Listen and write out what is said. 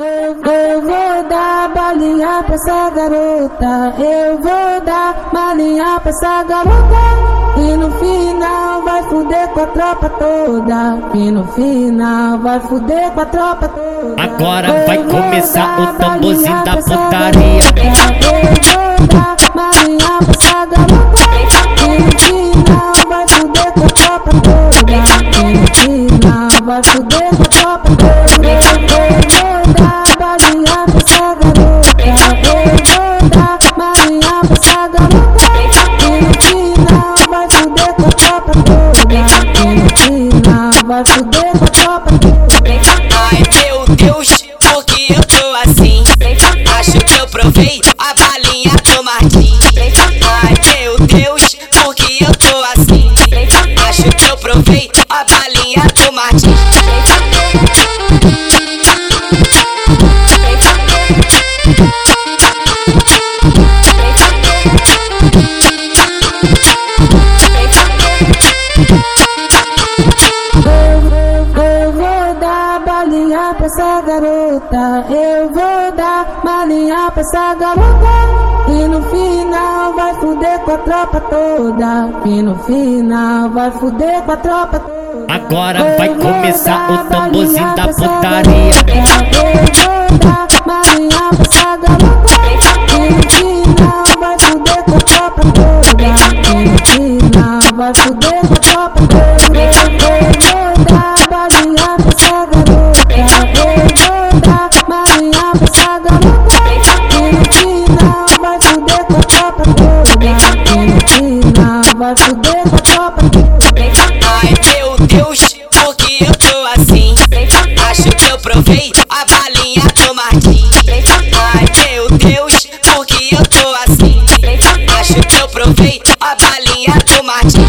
eu vou dar balinha pra essa garota. Eu vou dar balinha pra essa garota. E no final vai fuder com a tropa toda. E no final vai fuder com a tropa toda. Agora vai começar o tamborzinho da putaria. Eu vou dar balinha pra essa garota. E no final vai fuder com a tropa toda. E no final vai fuder com a tropa toda. Vai fuder com a tropa Eu vou dar balinha pra essa garota. Eu vou dar balinha pra essa garota. E no final vai fuder com a tropa toda. E no final vai fuder com a tropa toda. Agora vai começar o tamborzinho da putaria. Eu vou dar balinha pra essa garota. E no final vai fuder com a tropa toda. No final vai fuder com a toda. Vou dar balinha pra essa garota. Balinha pra essa garota. No final vai fuder com a toda. E no final vai fuder com a tropa toda. Ai meu Deus, por que eu tô assim? Acho que eu provei peito a balinha do Martin.